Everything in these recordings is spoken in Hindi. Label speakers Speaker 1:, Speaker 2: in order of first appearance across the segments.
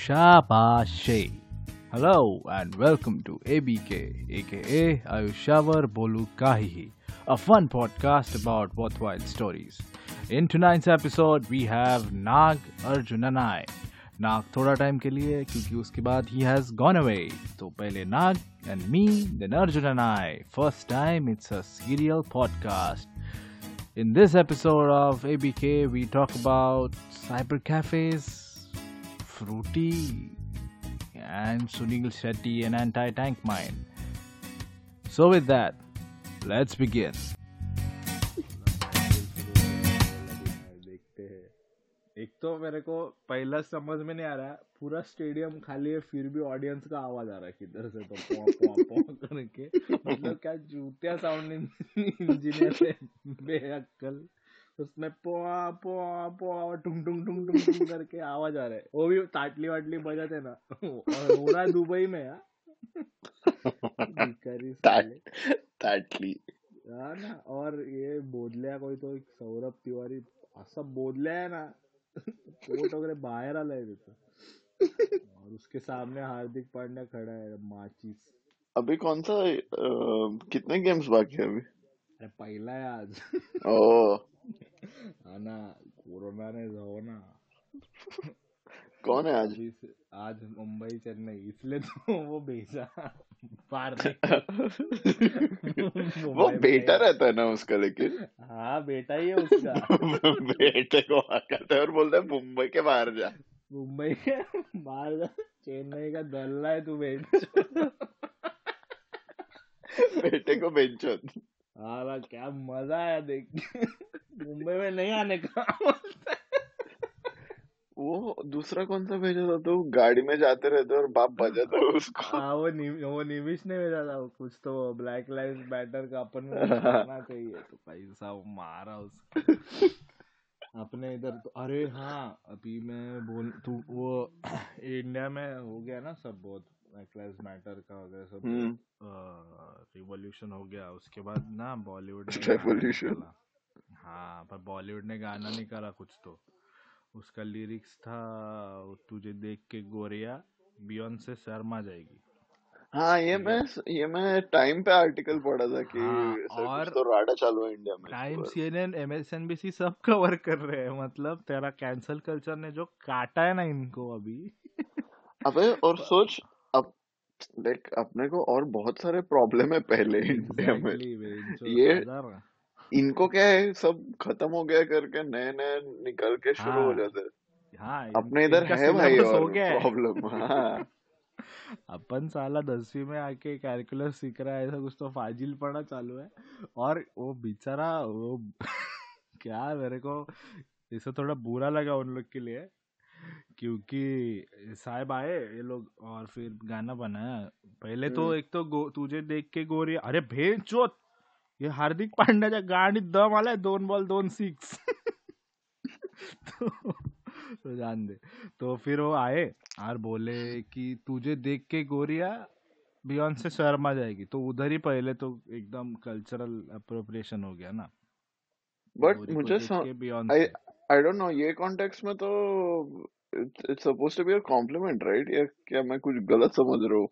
Speaker 1: Ayusha Hello and welcome to ABK, aka Ayushavar Bolu Kahihi, a fun podcast about worthwhile stories. In tonight's episode, we have Nag Arjunanai. नाग थोड़ा टाइम के लिए क्योंकि उसके बाद ही हैज गॉन अवे तो पहले Nag and me then Arjun and I first time it's a serial podcast In this episode of ABK, we talk about cyber cafes, Fruity, and Sunil Shetty and anti-tank mine. So with that, let's begin.
Speaker 2: एक तो मेरे को पहला समझ में नहीं आ रहा पूरा स्टेडियम खाली है फिर भी ऑडियंस का आवाज़ आ रहा है किधर से तो पौ पौ पौ करके मतलब क्या जूतिया साउंड इंजीनियर है बेअक्कल उसमें पोआ पोआ पोआ टुंग टुंग टुंग टुंग टुंग करके आवाज़ आ रहा है। वो भी ताटली वाटली बजाते ना। और हो रहा है दुबई में यार
Speaker 3: ताटली।
Speaker 2: हाँ ना और ये बोधल्या कोई तो सौरभ तिवारी असं बोधल्या है ना। पोट वगैरह बाहर आला है त्याचं और उसके सामने हार्दिक पांड्या खड़ा है माचिस।
Speaker 3: अभी कौन सा आ, कितने गेम्स बाकी है अभी?
Speaker 2: अरे पहला है आज।
Speaker 3: ओ।
Speaker 2: हाँ ना कोरोना ने जाओ ना
Speaker 3: कौन है आज?
Speaker 2: आज मुंबई चेन्नई इसलिए तो वो भेजा। पार
Speaker 3: वो बेटा रहता है ना उसका लेकिन।
Speaker 2: हाँ बेटा ही है उसका।
Speaker 3: बेटे को करता है और बोलता है मुंबई के बाहर जा।
Speaker 2: मुंबई के बाहर जा। चेन्नई का दल्ला है तू बेटा।
Speaker 3: बेटे को बेचो।
Speaker 2: हाँ क्या मज़ा आया देख मुंबई में नहीं आने का
Speaker 3: वो दूसरा कौन सा भेजा था? तो गाड़ी में जाते रहते और बाप बजाता है उसको।
Speaker 2: हाँ वो नि, वो निमिष ने भेजा था। कुछ तो ब्लैक लाइव्स मैटर का अपन करना चाहिए। तो पैसा वो मारा उसको। अपने इधर तो अरे हाँ अभी मैं बोल तू वो इंडिया में हो गया ना सब बहुत ब्लैक लाइव्स मैटर का वगैरह सब। रिवॉल्यूशन हो गया। उसके बाद ना बॉलीवुड
Speaker 3: रेवोल्यूशन
Speaker 2: हाँ पर बॉलीवुड ने गाना नहीं करा कुछ तो। उसका लिरिक्स था तुझे देख के गोरिया बियॉन से शर्मा जाएगी।
Speaker 3: हाँ ये मैं ये मैं टाइम पे आर्टिकल पढ़ा था कि
Speaker 2: हाँ, और
Speaker 3: तो राडा चालू है इंडिया में।
Speaker 2: टाइम सीएनएन एमएसएनबीसी सब कवर कर रहे हैं मतलब तेरा कैंसल कल्चर ने जो काटा है ना इनको अभी।
Speaker 3: अबे और सोच अब देख अपने को और बहुत सारे प्रॉब्लम है पहले इंडिया में। ये इनको क्या है सब खत्म हो गया करके नए नए निकल के शुरू हाँ, हो। जाते
Speaker 2: हाँ,
Speaker 3: अपने इधर है भाई और प्रॉब्लम हाँ।
Speaker 2: अपन साला दसवीं में आके कैलकुलस सीख रहा है ऐसा कुछ तो फाजिल पढ़ना चालू है। और वो बेचारा वो क्या मेरे को इसे थोड़ा बुरा लगा उन लोग के लिए क्योंकि साहब आए ये लोग और फिर गाना बनाया। पहले तो एक तो तुझे देख के गोरी अरे भेज चोत! ये हार्दिक पांड्याच्या गाडीत दम आलाय दोन बॉल दोन सिक्स तो, तो जान दे। तो फिर वो आए और बोले कि तुझे देख के गोरिया बियॉन्ड से शर्मा जाएगी। तो उधर ही पहले तो एकदम कल्चरल अप्रोप्रिएशन हो गया ना।
Speaker 3: बट मुझे आई डोंट नो ये कॉन्टेक्स्ट में तो it's supposed to be a compliment right या क्या मैं कुछ गलत समझ रहा हूँ?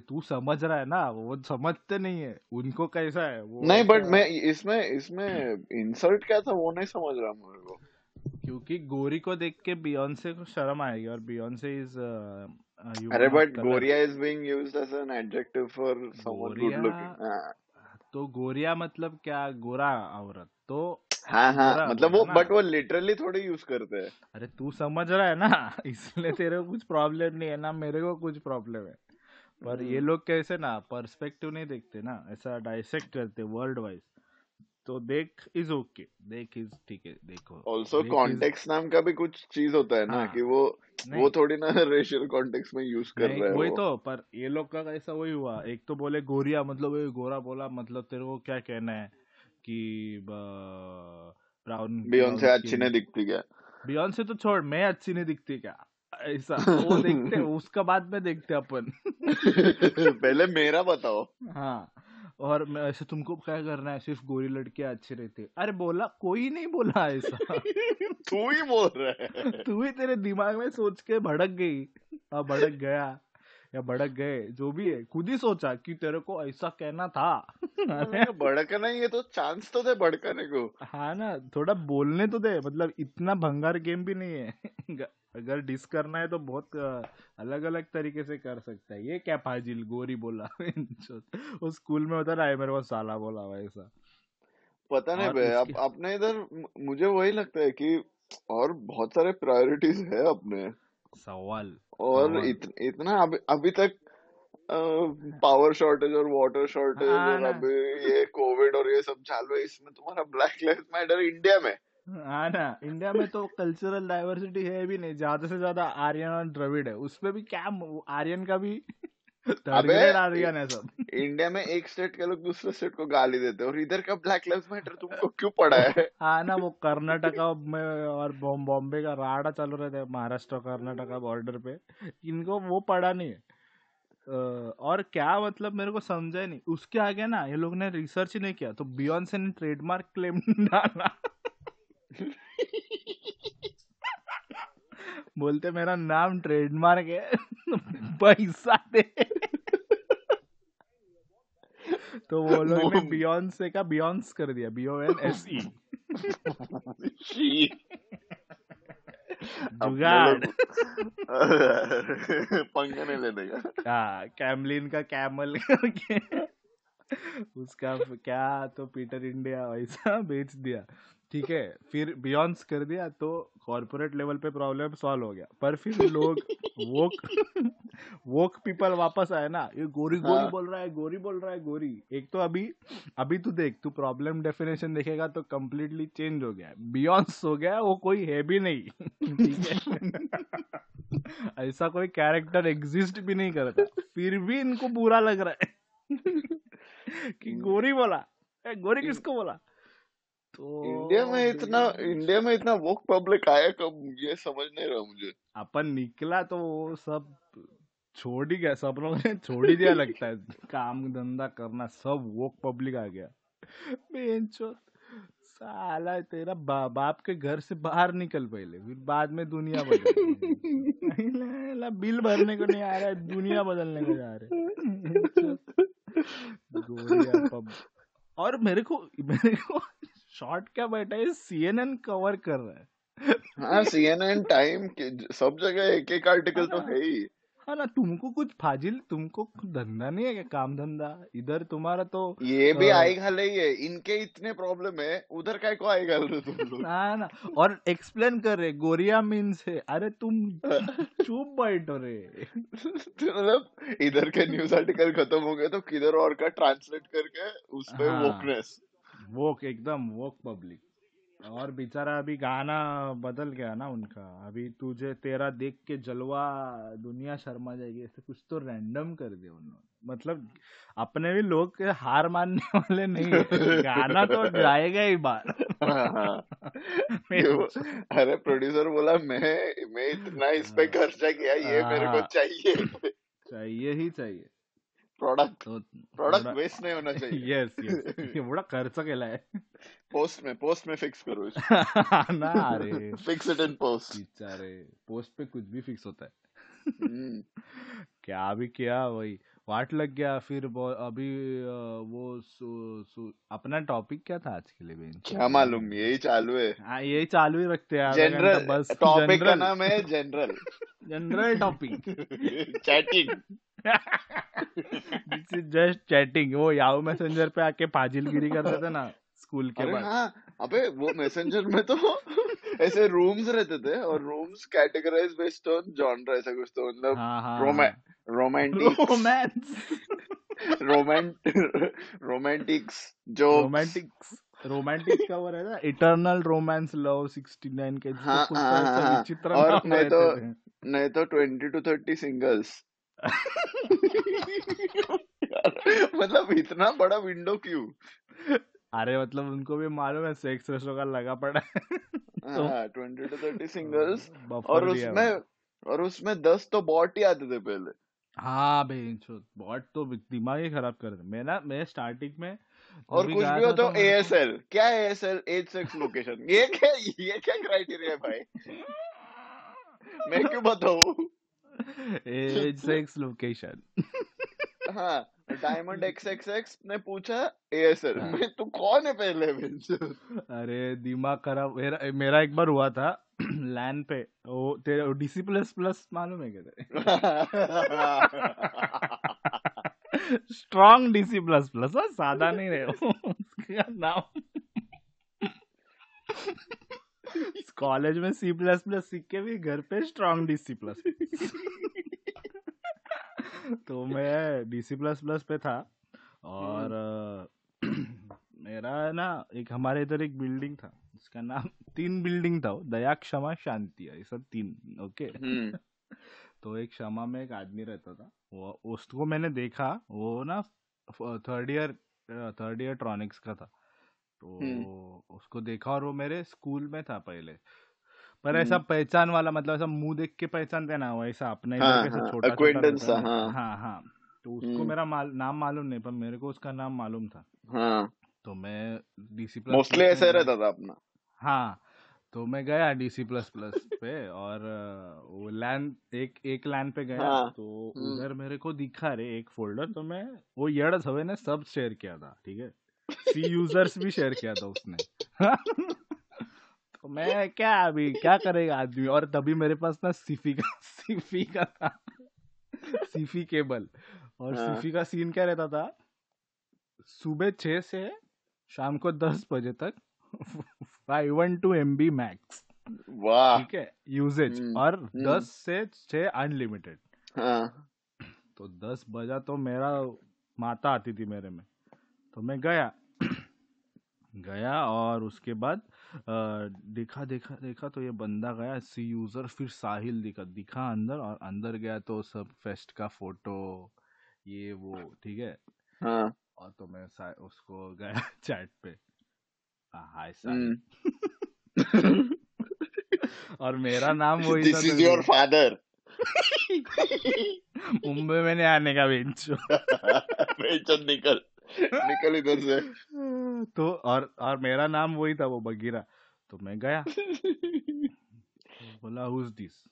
Speaker 2: तू समझ रहा है ना? वो समझते नहीं है। उनको कैसा है? वो
Speaker 3: नहीं बट मैं इसमें इसमें इंसल्ट क्या था वो नहीं समझ रहा मेरे को।
Speaker 2: क्योंकि गोरी को देख के बियॉन्से को शर्म आएगी और बियॉन्से इज़
Speaker 3: अरे but Goriya is being used as an adjective for someone good looking
Speaker 2: तो गोरिया मतलब क्या? गोरा औरत तो
Speaker 3: हाँ हाँ मतलब वो बट वो लिटरली थोड़ी यूज़ करते हैं।
Speaker 2: अरे तू समझ रहा है ना? इसलिए तेरे को कुछ प्रॉब्लम नहीं है ना? मेरे को कुछ प्रॉब्लम है। पर ये हम्म। लोग कैसे ना पर्सपेक्टिव नहीं देखते ना ऐसा डाइसेक्ट करते वर्ल्ड वाइज तो देख इज़ ओके देख इज़ ठीक है देखो।
Speaker 3: ऑल्सो कॉन्टेक्स्ट नाम का भी कुछ चीज़ होता है ना हाँ, कि वो वो थोड़ी ना रेशियल कॉन्टेक्स्ट में यूज़ कर रहे हैं
Speaker 2: वही तो पर ये लोग का कैसा वही हुआ। एक तो बोले गोरिया मतलब वही गोरा बोला मतलब तेरे को क्या कहना है कि
Speaker 3: ब्राउन बियॉन से अच्छी नहीं दिखती क्या?
Speaker 2: बियॉन से तो छोड़ मैं अच्छी नहीं दिखती क्या? ऐसा वो देखते उसका बाद में देखते अपन।
Speaker 3: पहले मेरा बताओ।
Speaker 2: हाँ और मैं ऐसे तुमको क्या करना है सिर्फ़ गोरी लड़के अच्छे रहते अरे बोला कोई नहीं बोला ऐसा।
Speaker 3: तू ही बोल रहा है।
Speaker 2: तू ही तेरे दिमाग में सोच के भड़क गई। अब भड़क गया। या भड़क गए जो भी है खुद ही सोचा कि तेरे को ऐसा कहना था।
Speaker 3: भड़कना ही है तो चांस तो दे भड़कने को।
Speaker 2: हाँ ना थोड़ा बोलने तो दे मतलब इतना भंगार गेम भी नहीं है। अगर डिस करना है तो बहुत अलग अलग तरीके से कर सकता है। ये क्या फाजिल गोरी बोला। वो स्कूल में होता ना मेरे को साला बोला वैसा
Speaker 3: पता नहीं भाई अब अपने इधर मुझे वही लगता है कि और बहुत सारे प्रायोरिटीज है अपने।
Speaker 2: सवाल।
Speaker 3: और इत, इतना अभी अभी तक पावर शॉर्टेज और वाटर शॉर्टेज हाँ और अभी ये कोविड और ये सब चालू है इसमें तुम्हारा ब्लैक लाइफ मैटर इंडिया में।
Speaker 2: हाँ ना इंडिया में तो कल्चरल डाइवर्सिटी है भी नहीं ज़्यादा से ज़्यादा आर्यन और द्रविड है। उसमें भी क्या आर्यन का भी
Speaker 3: अबे इंडिया में एक स्टेट के लोग दूसरे स्टेट को गाली देते और इधर का ब्लैक लाइव्स मैटर तुमको क्यों पड़ा है?
Speaker 2: हाँ ना वो कर्नाटका में और बॉम्बे का राडा चालू रहता है महाराष्ट्र कर्नाटका बॉर्डर पे। इनको वो पड़ा नहीं है। और क्या मतलब मेरे को समझा नहीं। उसके आगे ना ये लोग ने रिसर्च नहीं किया तो बियॉन्स ने ट्रेडमार्क क्लेम डाला। बोलते मेरा नाम ट्रेडमार्क है। पैसा दे। तो वो लोग ने बियॉन्स का बियॉन्स कर दिया B O N S E जुगाड़।
Speaker 3: पंगा नहीं लेने का
Speaker 2: हाँ कैमलिन का कैमल करके। उसका क्या तो पीटर इंडिया वैसा बेच दिया। ठीक है फिर बियॉन्स कर दिया तो कॉर्पोरेट लेवल पे प्रॉब्लम सॉल्व हो गया। पर फिर लोग वोक वोक पीपल वापस आए ना ये गोरी गोरी हाँ. बोल रहा है गोरी बोल रहा है गोरी। एक तो अभी अभी तू देख तू प्रॉब्लम डेफिनेशन देखेगा तो कम्प्लीटली चेंज हो गया बियॉन्स हो गया वो कोई है भी नहीं। ठीक है? ऐसा कोई कैरेक्टर एग्जिस्ट भी नहीं करता। फिर भी इनको बुरा लग रहा है। कि हम्म। गोरी बोला गोरी किसको बोला?
Speaker 3: तो इंडिया में इतना इंडिया में इतना वोक पब्लिक आया कब? ये समझ नहीं रहा मुझे।
Speaker 2: अपन निकला तो वो सब छोड़ ही गया सब लोगों ने छोड़ ही दिया लगता है। काम धंधा करना सब वोक पब्लिक आ गया। साला तेरा बा, बाप के घर से बाहर निकल पहले फिर बाद में दुनिया बदल बिल भरने को नहीं आ रहा है दुनिया बदलने को जा रहे और मेरे को मेरे को शॉर्ट क्या बैठा है? सीएनएन कवर कर रहा है।
Speaker 3: हाँ सीएनएन टाइम सब जगह एक एक आर्टिकल तो है ही।
Speaker 2: हाँ ना तुमको कुछ फाजिल तुमको धंधा नहीं है क्या? काम धंधा? इधर तुम्हारा तो
Speaker 3: ये भी आई घाल ही है। इनके इतने प्रॉब्लम है उधर काय को आई घाल रहे तुम लोग?
Speaker 2: हाँ ना और एक्सप्लेन कर रहे गोरिया मीन्स है अरे तुम चुप बैठो रे
Speaker 3: मतलब इधर के न्यूज़ आर्टिकल खत्म हो गए तो किधर और का ट्रांसलेट करके उस पे वोकनेस
Speaker 2: वोक एकदम वोक पब्लिक और बेचारा अभी गाना बदल गया ना उनका। अभी तुझे तेरा देख के जलवा दुनिया शर्मा जाएगी ऐसे कुछ तो रैंडम कर दिया उन्होंने। मतलब अपने भी लोग के हार मानने वाले नहीं है। गाना तो गाएगा ही बार।
Speaker 3: अरे प्रोड्यूसर बोला मैं मैं इतना इस पे हाँ। खर्चा किया ये मेरे को हाँ। चाहिए।
Speaker 2: चाहिए ही चाहिए।
Speaker 3: प्रोडक्ट प्रोडक्ट वेस्ट नहीं होना चाहिए।
Speaker 2: यस यस एवढा खर्च केलाय
Speaker 3: पोस्ट में पोस्ट में फिक्स करो
Speaker 2: ना अरे
Speaker 3: fix it in
Speaker 2: post post पे कुछ भी फिक्स होता है। हम्म। क्या भी किया वही। वाट लग गया फिर अभी वो सु, सु, अपना टॉपिक क्या था आज के लिए बेन
Speaker 3: क्या मालूम यही चालू है।
Speaker 2: हाँ यही चालू ही रखते हैं
Speaker 3: जनरल बस। टॉपिक का नाम है general
Speaker 2: general topic
Speaker 3: chatting
Speaker 2: this is just chatting वो याहू मैसेंजर पे आके फाजिलगिरी करते थे ना स्कूल के बाद।
Speaker 3: हाँ अबे वो मैसेंजर में तो ऐसे रूम्स रहते थे और rooms categorize based on genre ऐसा कुछ तो मतलब रोमांटिक रोमांटिक रोमांटिक्स जो
Speaker 2: रोमांटिक्स रोमांटिक का वो रहता इटर्नल रोमांस लव 69 के हाँ, हाँ, हाँ,
Speaker 3: विचित्र और नहीं तो नहीं तो 20 टू 30 सिंगल्स मतलब इतना बड़ा विंडो क्यों?
Speaker 2: अरे मतलब उनको भी मालूम है सेक्स रेशो का लगा पड़ा है।
Speaker 3: ट्वेंटी टू थर्टी सिंगल्स और उसमें और उसमें दस तो बॉट ही आते थे पहले।
Speaker 2: हाँ भाई बॉट तो दिमाग ही खराब कर दे मैं ना मैं स्टार्टिंग में
Speaker 3: और कुछ भी हो तो एएसएल क्या A S L age sex location ये क्या ये क्या क्राइटेरिया है भाई? मैं क्यों बताऊँ?
Speaker 2: एज सेक्स लोकेशन
Speaker 3: हाँ डायमंड एक्स एक्स एक्स ने पूछा एएसएल हाँ. में तू कौन है पहले
Speaker 2: अरे दिमाग खराब मेरा मेरा एक बार हुआ था लैन पे वो तेरे डीसी प्लस प्लस मालूम है क्या स्ट्रॉन्ग डीसी प्लस प्लस सादा नहीं रहे उसका नाम कॉलेज में सी प्लस प्लस सीख के भी घर पे स्ट्रॉन्ग डीसी प्लस तो मैं डीसी प्लस प्लस पे था और हम्म। मेरा ना एक हमारे इधर एक बिल्डिंग था उसका नाम तीन बिल्डिंग था दया क्षमा शांति है सब तीन ओके हम्म। तो एक क्षमा में एक आदमी रहता था वो उसको मैंने देखा वो ना third year third year tronics का था तो हम्म। उसको देखा और वो मेरे स्कूल में था पहले। पर ऐसा हम्म। पहचान वाला मतलब ऐसा मुँह देख के पहचानते ना ऐसा अपने हाँ, हाँ, छोटा छोटा हाँ हाँ। हाँ तो उसको हम्म। मेरा माल, नाम मालूम नहीं पर मेरे को उसका नाम मालूम था। हाँ। तो मैं डीसी प्लस
Speaker 3: मोस्टली ऐसे रहता था अपना।
Speaker 2: हाँ तो मैं गया डीसी प्लस प्लस पे और वो लैन एक एक लैन पे गया। हाँ, तो। उधर मेरे को दिखा रे एक फोल्डर तो मैं वो यड़ हवे ने सब शेयर किया था ठीक है? सी यूज़र्स भी शेयर किया था उसने। तो मैं क्या अभी क्या करेगा आदमी? और तभी मेरे पास ना सीफी का सीफी का था। सीफी केबल और हाँ. सीफी का सीन क्या रहता था? सुबह छह से शाम को दस बजे तक five one two M B मैक्स ठीक है? यूजेज हम्म, और हम्म। दस से छह अनलिमिटेड हाँ. तो दस बजा तो मेरा माता आती थी मेरे में। तो मैं गया गया और उसके बाद देखा देखा देखा तो ये बंदा गया सी यूज़र फिर साहिल दिखा दिखा अंदर और अंदर गया तो सब फेस्ट का फ़ोटो ये वो ठीक है? हाँ. और तो मैं उसको गया चैट पे। हाय साहिल। हम्म। और मेरा नाम वही
Speaker 3: this is your father
Speaker 2: Mumbai में नहीं आने का बेंचो
Speaker 3: बेंचो निकल निकल इधर से।
Speaker 2: तो और और मेरा नाम वही था वो बगीरा। तो मैं गया। तो बोला हुज दिस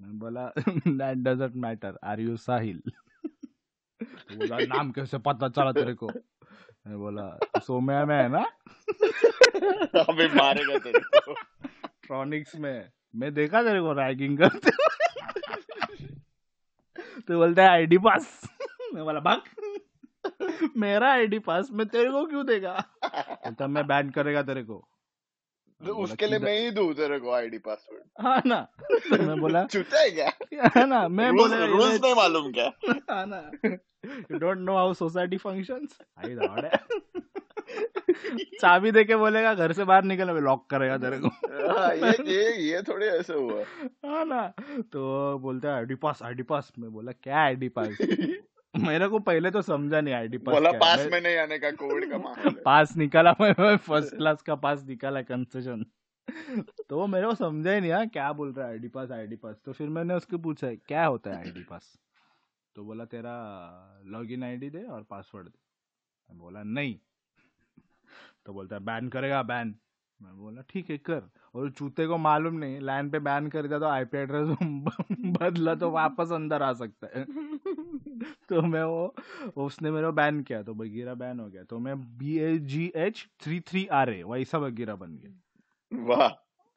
Speaker 2: मैं बोला that doesn't matter are you Sahil तो बोला नाम कैसे पता चला तेरे को? मैं बोला तो सोम्या में है ना?
Speaker 3: अबे मारेगा तेरे को।
Speaker 2: ट्रॉनिक्स में। मैं देखा तेरे को रैगिंग करते तो बोलता है आईडी पास मैं बोला भाग। मेरा आईडी पास में तेरे को क्यों देगा? तब मैं बैन करेगा तेरे को।
Speaker 3: तो उसके लिए मैं ही दू तेरे को आईडी पासवर्ड
Speaker 2: हाँ ना। तो मैं बोला
Speaker 3: छूटा है क्या?
Speaker 2: है ना मैं बोले
Speaker 3: रूल्स नहीं मालूम क्या?
Speaker 2: हाँ ना। You don't know how society functions आई है। चाबी देके बोलेगा घर से बाहर निकल लॉक करेगा तेरे को।
Speaker 3: हाँ, ये ये ये थोड़े ऐसे हुआ।
Speaker 2: हाँ ना तो बोलते हैं आईडी पास आईडी पास मैं बोला क्या आईडी पास मेरे को पहले तो समझा नहीं आईडी
Speaker 3: पास बोला पास में नहीं आने का कोविड का
Speaker 2: पास निकाला मैं फ़र्स्ट क्लास का पास निकाला कंसेशन तो मेरे को समझा ही नहीं हाँ क्या बोल रहा है आईडी पास आईडी पास तो फिर मैंने उसको पूछा क्या होता है आईडी पास तो बोला तेरा लॉग लॉगिन आईडी दे और पासवर्ड दे। बोला नहीं। तो बोलता है बैन करेगा बैन मैं बोला ठीक है कर। और चूते को मालूम नहीं लाइन पे बैन कर दिया तो आईपी एड्रेस बदला तो वापस अंदर आ सकता है। तो मैं वो उसने मेरा बैन किया तो बगीरा बैन हो गया। तो मैं B A G H three three R A वैसा बगीरा बन गया।
Speaker 3: वाह।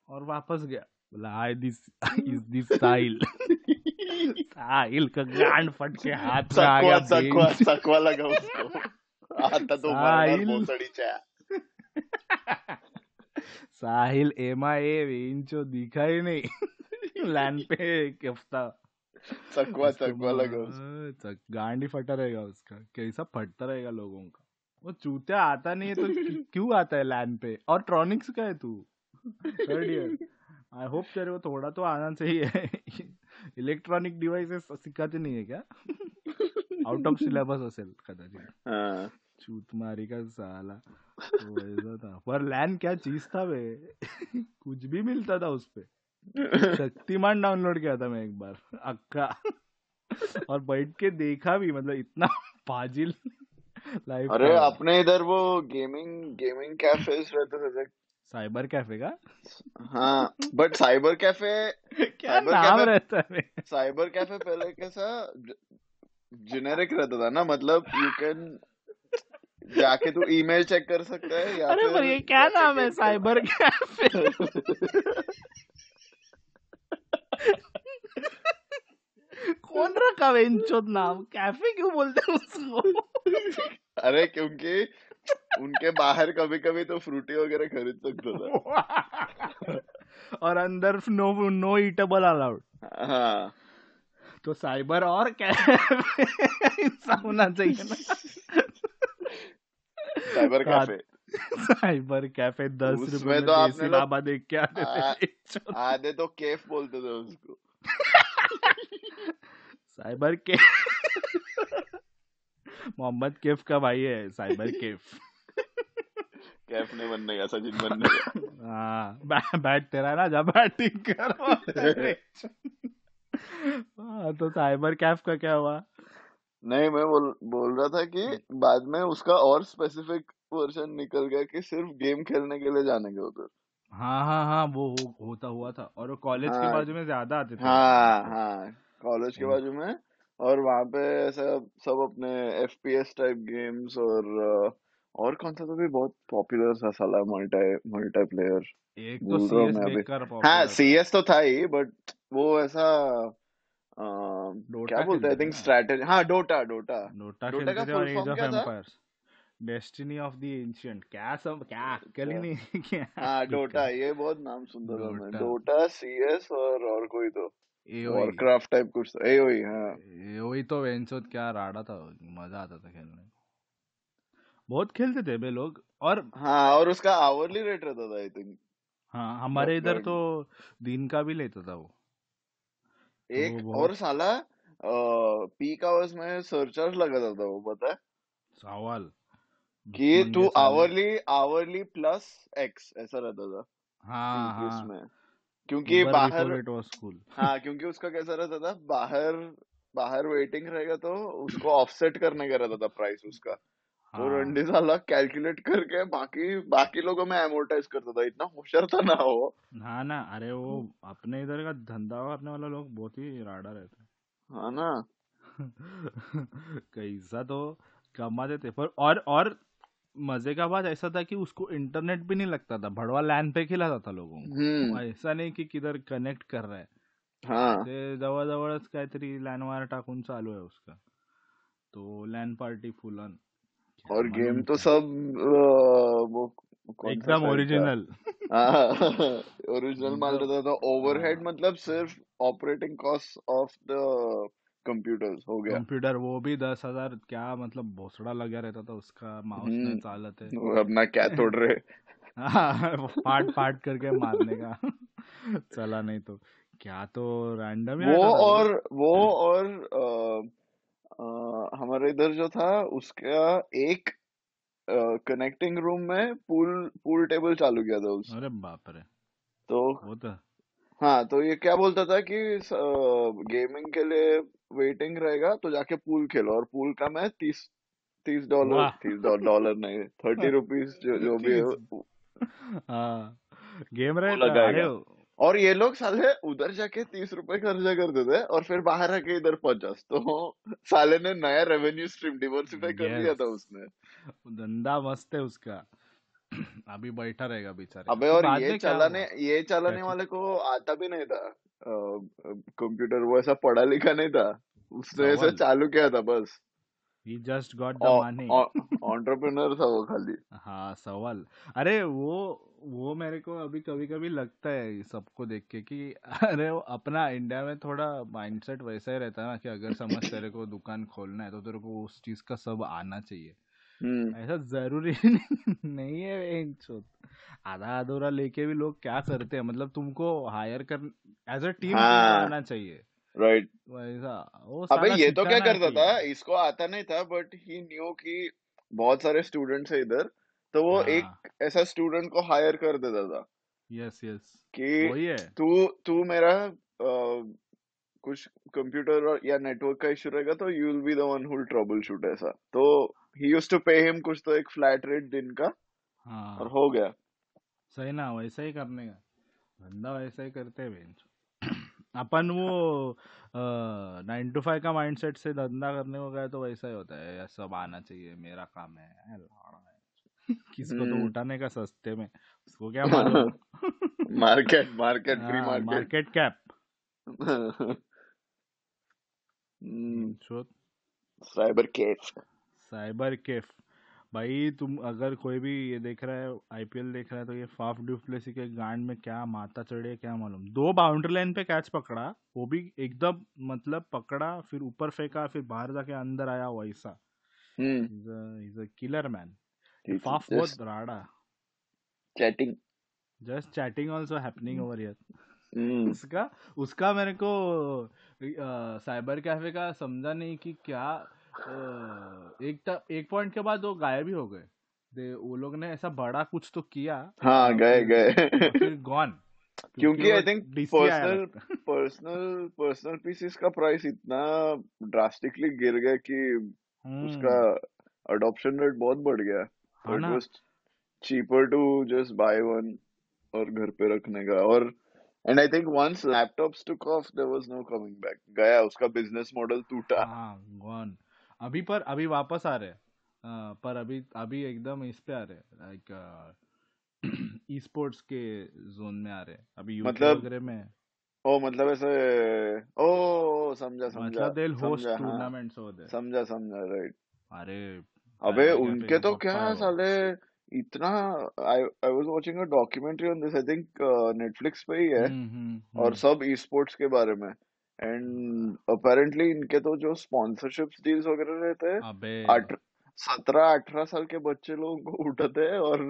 Speaker 2: और वापस गया। बोला I this is this Sahil Sahil का गांड फट के हाथ में आ गया
Speaker 3: सकवा सकवा लगा उसको। आता तो साहिल
Speaker 2: साहिल एमा ए इंचो दिखा ही नहीं। लैंड पे हफ़्ता
Speaker 3: चकवा चकवा लगा
Speaker 2: गांडी फटा रहेगा उसका कैसा फटता रहेगा लोगों का। वो चूतिया आता नहीं है तो क्यों आता है लैंड पे? और ट्रॉनिक्स का है तू? थर्ड ईयर आई होप तेरे को थोड़ा तो आना चाहिए। इलेक्ट्रॉनिक डिवाइसेस सिखाते नहीं है क्या? आउट ऑफ़ सिलेबस असेल कदाचित। हाँ। चूत मारी का साला। तो ऐसा था। पर लैन क्या चीज़ था वे कुछ भी मिलता था उस पे। शक्तिमान डाउनलोड किया था मैं एक बार अक्का। और बैठ के देखा भी मतलब इतना पाजिल
Speaker 3: लाइफ अरे अपने इधर वो गेमिंग गेमिंग कैफेज रहते थे।
Speaker 2: साइबर कैफ़े का?
Speaker 3: हाँ बट साइबर कैफ़े
Speaker 2: क्या साइबर नाम कैफ़े, रहता है?
Speaker 3: साइबर कैफ़े पहले कैसा जेनेरिक रहता था ना मतलब यू कैन जाके तू ईमेल चेक कर सकता है या
Speaker 2: अरे पर ये क्या नाम है साइबर कैफ़े कौन रखा है इंचोद नाम? कैफ़े क्यों बोलते हैं उसको?
Speaker 3: अरे क्योंकि उनके बाहर कभी कभी तो फ्रूटी वगैरह खरीद सकते था।
Speaker 2: और अंदर नो नो ईटेबल अलाउड
Speaker 3: हाँ।
Speaker 2: तो साइबर और कैफ़े होना चाहिए ना।
Speaker 3: Cyber cafe.
Speaker 2: साइबर कैफ़े दस रुपए
Speaker 3: तो आपने
Speaker 2: लाबा देख के आते थे।
Speaker 3: आधे तो केफ बोलते थे उसको।
Speaker 2: साइबर के मोहम्मद केफ का भाई है साइबर केफ।
Speaker 3: कैफ नहीं बनने का सचिन बनने का।
Speaker 2: हाँ बैट तेरा ना जब बैटिंग कर। हाँ तो साइबर कैफ का क्या हुआ?
Speaker 3: नहीं मैं बोल बोल रहा था कि बाद में उसका और स्पेसिफिक वर्जन निकल गया कि सिर्फ़ गेम खेलने के लिए जाने के उधर।
Speaker 2: हाँ हाँ हाँ वो हो, होता हुआ था। और कॉलेज हाँ, के बाजू में ज़्यादा आते थे।
Speaker 3: हाँ हाँ कॉलेज के हम्म। बाजू में। और वहाँ पे ऐसा सब अपने F P S type games और और कौन सा तो भी बहुत पॉपुलर था साला मल्टी मल्टी प्लेयर
Speaker 2: एक तो सीएस बेकार
Speaker 3: हाँ सीएस तो था ही बट वो ऐसा क्या बोलते हैं? थिंक स्ट्रेटेजी हाँ डोटा डोटा
Speaker 2: डोटा डोटा का फुल फॉर्म क्या था? डेस्टिनी ऑफ़ द एंशिएंट क्या सब क्या अक्कल ही नहीं क्या
Speaker 3: हाँ डोटा ये बहुत नाम सुंदर है मैं डोटा सीएस और और कोई तो। वॉरक्राफ्ट टाइप कुछ तो। एओई हाँ।
Speaker 2: एओई तो वेंचोत क्या राडा था? मज़ा आता था खेलने बहुत खेलते थे बे लोग। और
Speaker 3: हाँ और उसका आवरली रेट रहता था आई थिंक
Speaker 2: हाँ हमारे इधर तो दिन का भी लेता था वो।
Speaker 3: एक और साला पीक आवर्स में सरचार्ज लगाता था वो पता है?
Speaker 2: सवाल।
Speaker 3: कि तू आवरली आवरली प्लस एक्स ऐसा रहता था।
Speaker 2: हाँ हाँ। उसमें।
Speaker 3: क्योंकि बाहर स्कूल हाँ क्योंकि उसका कैसा रहता था? बाहर बाहर वेटिंग रहेगा तो उसको ऑफसेट करने का रहता था प्राइस उसका। तो हाँ. तो रंडी साला कैलकुलेट करके बाकी बाकी लोगों में एमोर्टाइज करता था। इतना होशियार था ना वो।
Speaker 2: हाँ ना अरे वो अपने इधर का धंधा करने वाला लोग बहुत ही राडा रहते
Speaker 3: हाँ। ना।
Speaker 2: कैसा तो कमाते थे पर और और मज़े का बात ऐसा था कि उसको इंटरनेट भी नहीं लगता था। भड़वा लैन पे खिलाता था लोगों को। हम्म। ऐसा नहीं की किधर कनेक्ट कर रहा है।
Speaker 3: हाँ.
Speaker 2: जवळजवळच काहीतरी लॅन वायर टाकून चालू है उसका। तो लैन पार्टी फुल ऑन
Speaker 3: और गेम तो सब वो
Speaker 2: एकदम ओरिजिनल
Speaker 3: ओरिजिनल मान लेता था। ओवरहेड मतलब सिर्फ़ operating cost of the computers हो गया।
Speaker 2: कंप्यूटर वो भी दस हज़ार क्या मतलब भोसड़ा लगा रहता था उसका माउस में हम्म। चालत
Speaker 3: है। अपना क्या तोड़ रहे।
Speaker 2: पार्ट पार्ट करके मारने का। चला नहीं तो। क्या तो रैंडम
Speaker 3: वो और वो और आ, हमारे इधर जो था उसका एक कनेक्टिंग रूम में पूल पूल टेबल चालू किया था उस
Speaker 2: अरे बाप रे।
Speaker 3: तो
Speaker 2: वो तो
Speaker 3: हाँ तो ये क्या बोलता था कि गेमिंग के लिए वेटिंग रहेगा तो जाके पूल खेलो। और पूल का मैं तीस तीस डॉलर तीस डॉलर नहीं थर्टी रुपीज़ जो जो भी
Speaker 2: है। हाँ। गेम रहे
Speaker 3: और ये लोग साले उधर जाके तीस रुपए खर्चा करते थे और फिर बाहर आके इधर पचास तो साले ने नया रेवेन्यू स्ट्रीम डिवर्सिफाई कर लिया था उसने।
Speaker 2: धंधा मस्त है उसका। अभी बैठा रहेगा बेचारे।
Speaker 3: अबे और ये चलाने ये चलाने वाले को आता भी नहीं था। कंप्यूटर वो ऐसा पढ़ा लिखा नहीं था। उसने ऐसा चालू किया था बस।
Speaker 2: He just got the money.
Speaker 3: entrepreneur था वो खाली।
Speaker 2: हाँ सवाल अरे वो वो मेरे को अभी कभी कभी लगता है सबको देख के कि अरे वो अपना इंडिया में थोड़ा माइंडसेट वैसा ही रहता है ना कि अगर समझ तेरे को दुकान खोलना है तो तेरे को उस चीज़ का सब आना चाहिए। हम्म। ऐसा ज़रूरी नहीं है आधा अधूरा लेके भी लोग क्या करते हैं? मतलब तुमको हायर कर एज अ टीम आना चाहिए।
Speaker 3: राइट
Speaker 2: वैसा। वो
Speaker 3: अबे ये तो क्या करता था? इसको आता नहीं था बट ही न्यू कि बहुत सारे स्टूडेंट्स है इधर। तो वो हाँ. एक ऐसा स्टूडेंट को हायर कर देता था।
Speaker 2: यस यस
Speaker 3: कि तू तू मेरा कुछ कंप्यूटर या नेटवर्क का इशू रहेगा तो you will be the one who'll troubleshoot ऐसा। तो he used to pay him कुछ तो एक फ्लैट रेट दिन का
Speaker 2: हाँ.
Speaker 3: और हो गया।
Speaker 2: सही ना वैसा ही करने का। धंधा वैसा ही करते हैं अपन वो नाइन टू फाइव का माइंडसेट से धंधा करने को गए तो वैसा ही होता है। सब आना चाहिए मेरा काम है किसको तो हम्म। उठाने का सस्ते में। उसको क्या मालूम?
Speaker 3: Market market free market
Speaker 2: market cap
Speaker 3: cyber cafe
Speaker 2: cyber cafe भाई तुम अगर कोई भी ये देख रहा है आईपीएल देख रहा है तो ये फाफ ड्यूप्लेसी के गांड में क्या माता चढ़े क्या मालूम? दो बाउंड्री लाइन पे कैच पकड़ा वो भी एकदम मतलब पकड़ा फिर ऊपर फेंका फिर बाहर जाके अंदर आया वैसा इज़ अ किलर मैन फाफ बहुत राड़ा
Speaker 3: chatting
Speaker 2: just chatting also happening over here उसका उसका मेरे को साइबर कैफ़े का समझा नहीं कि क्या एक एक पॉइंट के बाद वो गायब ही हो गए। दे वो लोग ने ऐसा बड़ा कुछ तो किया
Speaker 3: हाँ गए गए।
Speaker 2: फिर गॉन
Speaker 3: क्योंकि I think personal personal personal PCs का प्राइस इतना ड्रास्टिकली गिर गया कि उसका अडॉप्शन रेट बहुत बढ़ गया। It was cheaper to just buy one और घर पे रखने का। और and I think once laptops took off there was no coming back गया उसका बिज़नेस मॉडल टूटा।
Speaker 2: हाँ गॉन अभी पर अभी वापस आ रहे हैं। पर अभी अभी एकदम इस पे आ रहे लाइक ई स्पोर्ट्स के जोन में आ रहे अभी मतलब वगैरह में।
Speaker 3: ओ मतलब ऐसे ओ समझा समझा
Speaker 2: मतलब दे होस्ट टूर्नामेंट्स हो। दे
Speaker 3: समझा समझा राइट
Speaker 2: अरे
Speaker 3: अबे उनके तो क्या साले इतना I I was watching a documentary on this I think Netflix पे ही है। हम्म, हम्म, और हम्म। सब ई स्पोर्ट्स के बारे में। एंड अपेरेंटली इनके तो जो स्पॉन्सरशिप डील्स वगैरह रहते हैं सत्रह अठारह साल के बच्चे लोगों को उठाते हैं और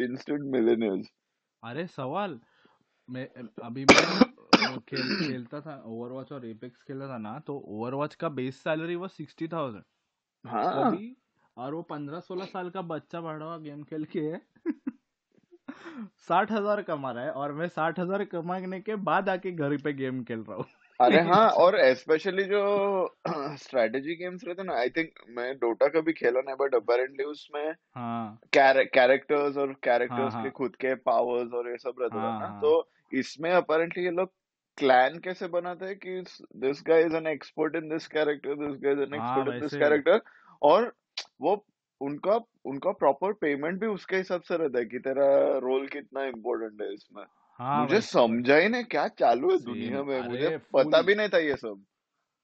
Speaker 3: इंस्टेंट मिलेनियर्स
Speaker 2: अरे सवाल। मैं अभी मैं खेल खेलता था ओवरवॉच और एपेक्स खेलता था ना तो ओवरवॉच का बेस सैलरी वो सिक्सटी थाउज़ेंड हाँ। और वो पंद्रह सोलह साल का बच्चा बढ़ा हुआ गेम खेल के साठ हज़ार कमा रहा है और मैं साठ हज़ार कमाने के बाद आके घर पे गेम खेल रहा हूँ
Speaker 3: अरे हाँ और स्पेशली जो स्ट्रेटेजी गेम्स रहते ना आई थिंक मैं डोटा कभी खेला नहीं बट अपेरेंटली उसमें
Speaker 2: हाँ
Speaker 3: कैरेक्टर्स और कैरेक्टर्स हाँ, के हाँ. खुद के पावर्स और ये सब रहता हाँ, ना हाँ. तो इसमें अपेरेंटली ये लोग क्लैन कैसे बनाते हैं कि this guy is an expert in this character this guy is an expert in this character और वो उनका उनका प्रॉपर पेमेंट भी उसके हिसाब से रहता है कि तेरा रोल कितना इम्पोर्टेंट है इसमें। हाँ मुझे समझा ही नहीं क्या चालू है दुनिया में मुझे पता भी नहीं था ये सब।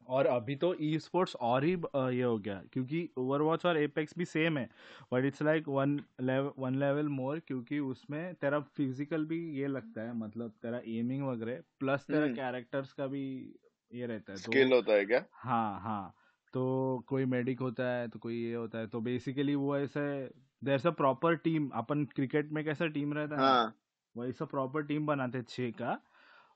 Speaker 2: और अभी तो ई स्पोर्ट्स और ही ये हो गया क्योंकि ओवरवॉच और एपेक्स भी सेम है but it's like one level one level more क्योंकि उसमें तेरा फ़िज़िकल भी ये लगता है मतलब तेरा एमिंग वगैरह प्लस तेरा कैरेक्टर्स का भी ये रहता है
Speaker 3: स्किल तो, होता है क्या?
Speaker 2: हाँ हाँ। तो कोई मेडिक होता है तो कोई ये होता है तो बेसिकली वो ऐसे देर अ प्रॉपर टीम अपन क्रिकेट में कैसा टीम रहता है हाँ. वैसा प्रॉपर टीम बनाते छः का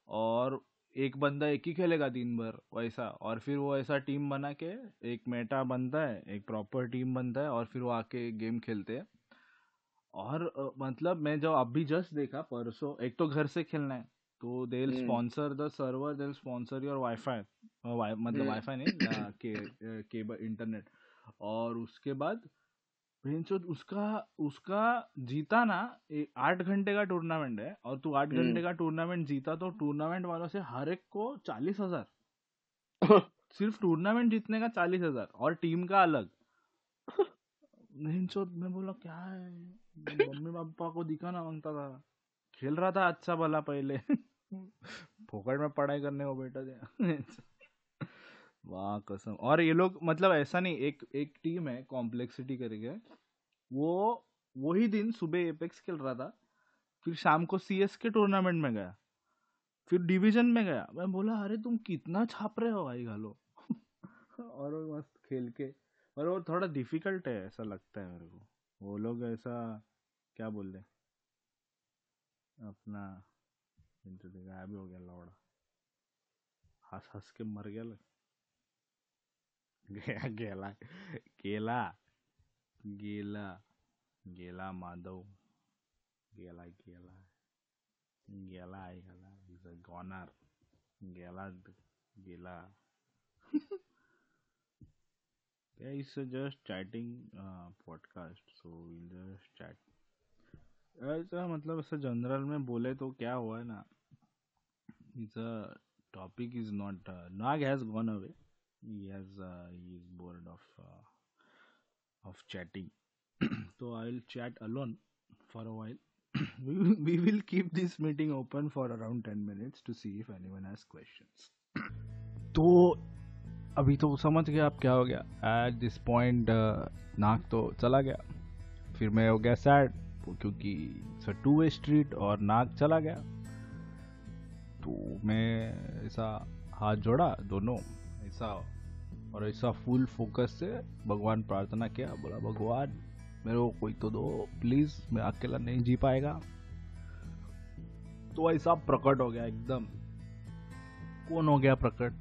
Speaker 2: और एक बंदा एक ही खेलेगा दिन भर वैसा और फिर वो ऐसा टीम बना के एक मेटा बनता है एक प्रॉपर टीम बनता है और फिर वो आके गेम खेलते हैं और मतलब मैं जो अभी जस्ट देखा परसों एक तो घर से खेलना है तो they sponsor the server they sponsor your wifi मतलब वाईफाई हम्म। नहीं के केबल इंटरनेट और उसके बाद उसका उसका जीता ना आठ घंटे का टूर्नामेंट है और तू आठ घंटे का टूर्नामेंट जीता तो टूर्नामेंट वालों से हर एक को चालीस हज़ार। सिर्फ़ टूर्नामेंट जीतने का चालीस हज़ार और टीम का अलग। मैं बोला क्या है? मम्मी पापा को दिखाना माँगता था। खेल रहा था अच्छा भला पहले। फोकट में पढ़ाई करने को बेटा वाह कसम। और ये लोग मतलब ऐसा नहीं एक एक टीम है कॉम्प्लेक्सिटी करके। वो वही दिन सुबह एपेक्स खेल रहा था फिर शाम को सी एस के टूर्नामेंट में गया। फिर डिवीज़न में गया। मैं बोला अरे तुम कितना छाप रहे हो भाई गालो और वो मस्त खेल के। और वो थोड़ा डिफ़िकल्ट है ऐसा लगता है मेरे को। वो लोग ऐसा क्या बोल रहे अपना गायब हो गया लौड़ा। हंस हंस के मर गया गया गेला गेला। गेला। गेला माधव। गेला गेला। गेला आहे गेला। इज़ अ गॉनर गेला गेला। Yeah it's uh, just chatting uh, podcast so we'll ऐसा मतलब ऐसा जनरल में बोले तो क्या हुआ ना? It's a topic is not Nag has gone away has he is bored of of chatting तो I will chat alone for a while we will keep this meeting open for around ten minutes to see if anyone has questions तो अभी तो समझ गया आप क्या हो गया। एट दिस पॉइंट नाक तो चला गया। फिर मैं हो गया सैड क्योंकि टू वे स्ट्रीट और नाग चला गया। तो मैं ऐसा हाथ जोड़ा दोनों, ऐसा और ऐसा फुल फोकस से भगवान प्रार्थना किया, बोला, भगवान, मेरे को कोई तो दो प्लीज़ मैं अकेला नहीं जी पाएगा। तो ऐसा प्रकट हो गया एकदम। कौन हो गया प्रकट?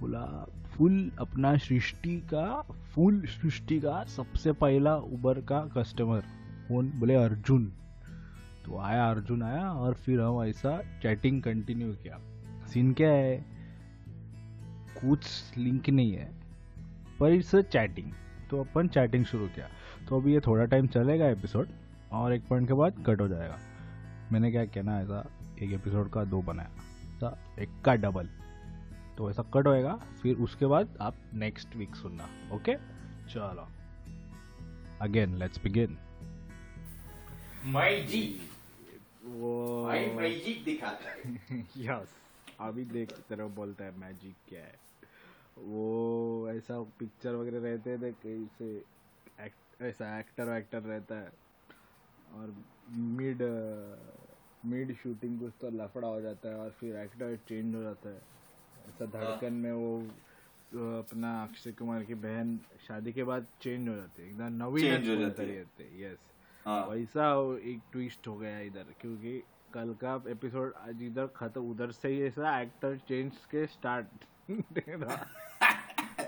Speaker 2: बोला, फुल अपना सृष्टि का, फुल सृष्टि का सबसे पहला उबर का कस्टमर कौन बोले, अर्जुन. तो आया, अर्जुन आया और फिर हम ऐसा चैटिंग कंटिन्यू किया। सीन क्या है? कुछ लिंक नहीं है, पर इट्स चैटिंग तो अपन चैटिंग शुरू किया। तो अभी ये थोड़ा टाइम चलेगा एपिसोड और एक पॉइंट के बाद कट हो जाएगा। मैंने क्या कहना ऐसा एक एपिसोड का दो बनाया। था एक का डबल तो ऐसा कट होएगा, फिर उसके बाद आप नेक्स्ट वीक सुनना ओके चलो। अगेन लेट्स बिगिन वो मैजिक दिखाता है। यस अभी देख तेरे बोलता है मैजिक क्या है। वो ऐसा पिक्चर वगैरह रहते थे कहीं से एक्ट, ऐसा एक्टर वैक्टर रहता है। और मिड मिड शूटिंग कुछ तो लफड़ा हो जाता है और फिर एक्टर चेंज हो जाता है। ऐसा हाँ। धड़कन में वो अपना अक्षय कुमार की बहन शादी के बाद चेंज हो जाती है। एकदम नवी चेंज हो जाती है। यस। वैसा एक ट्विस्ट हो गया इधर क्योंकि कल का एपिसोड आज इधर खत्म उधर से ही ऐसा एक्टर चेंज के स्टार्ट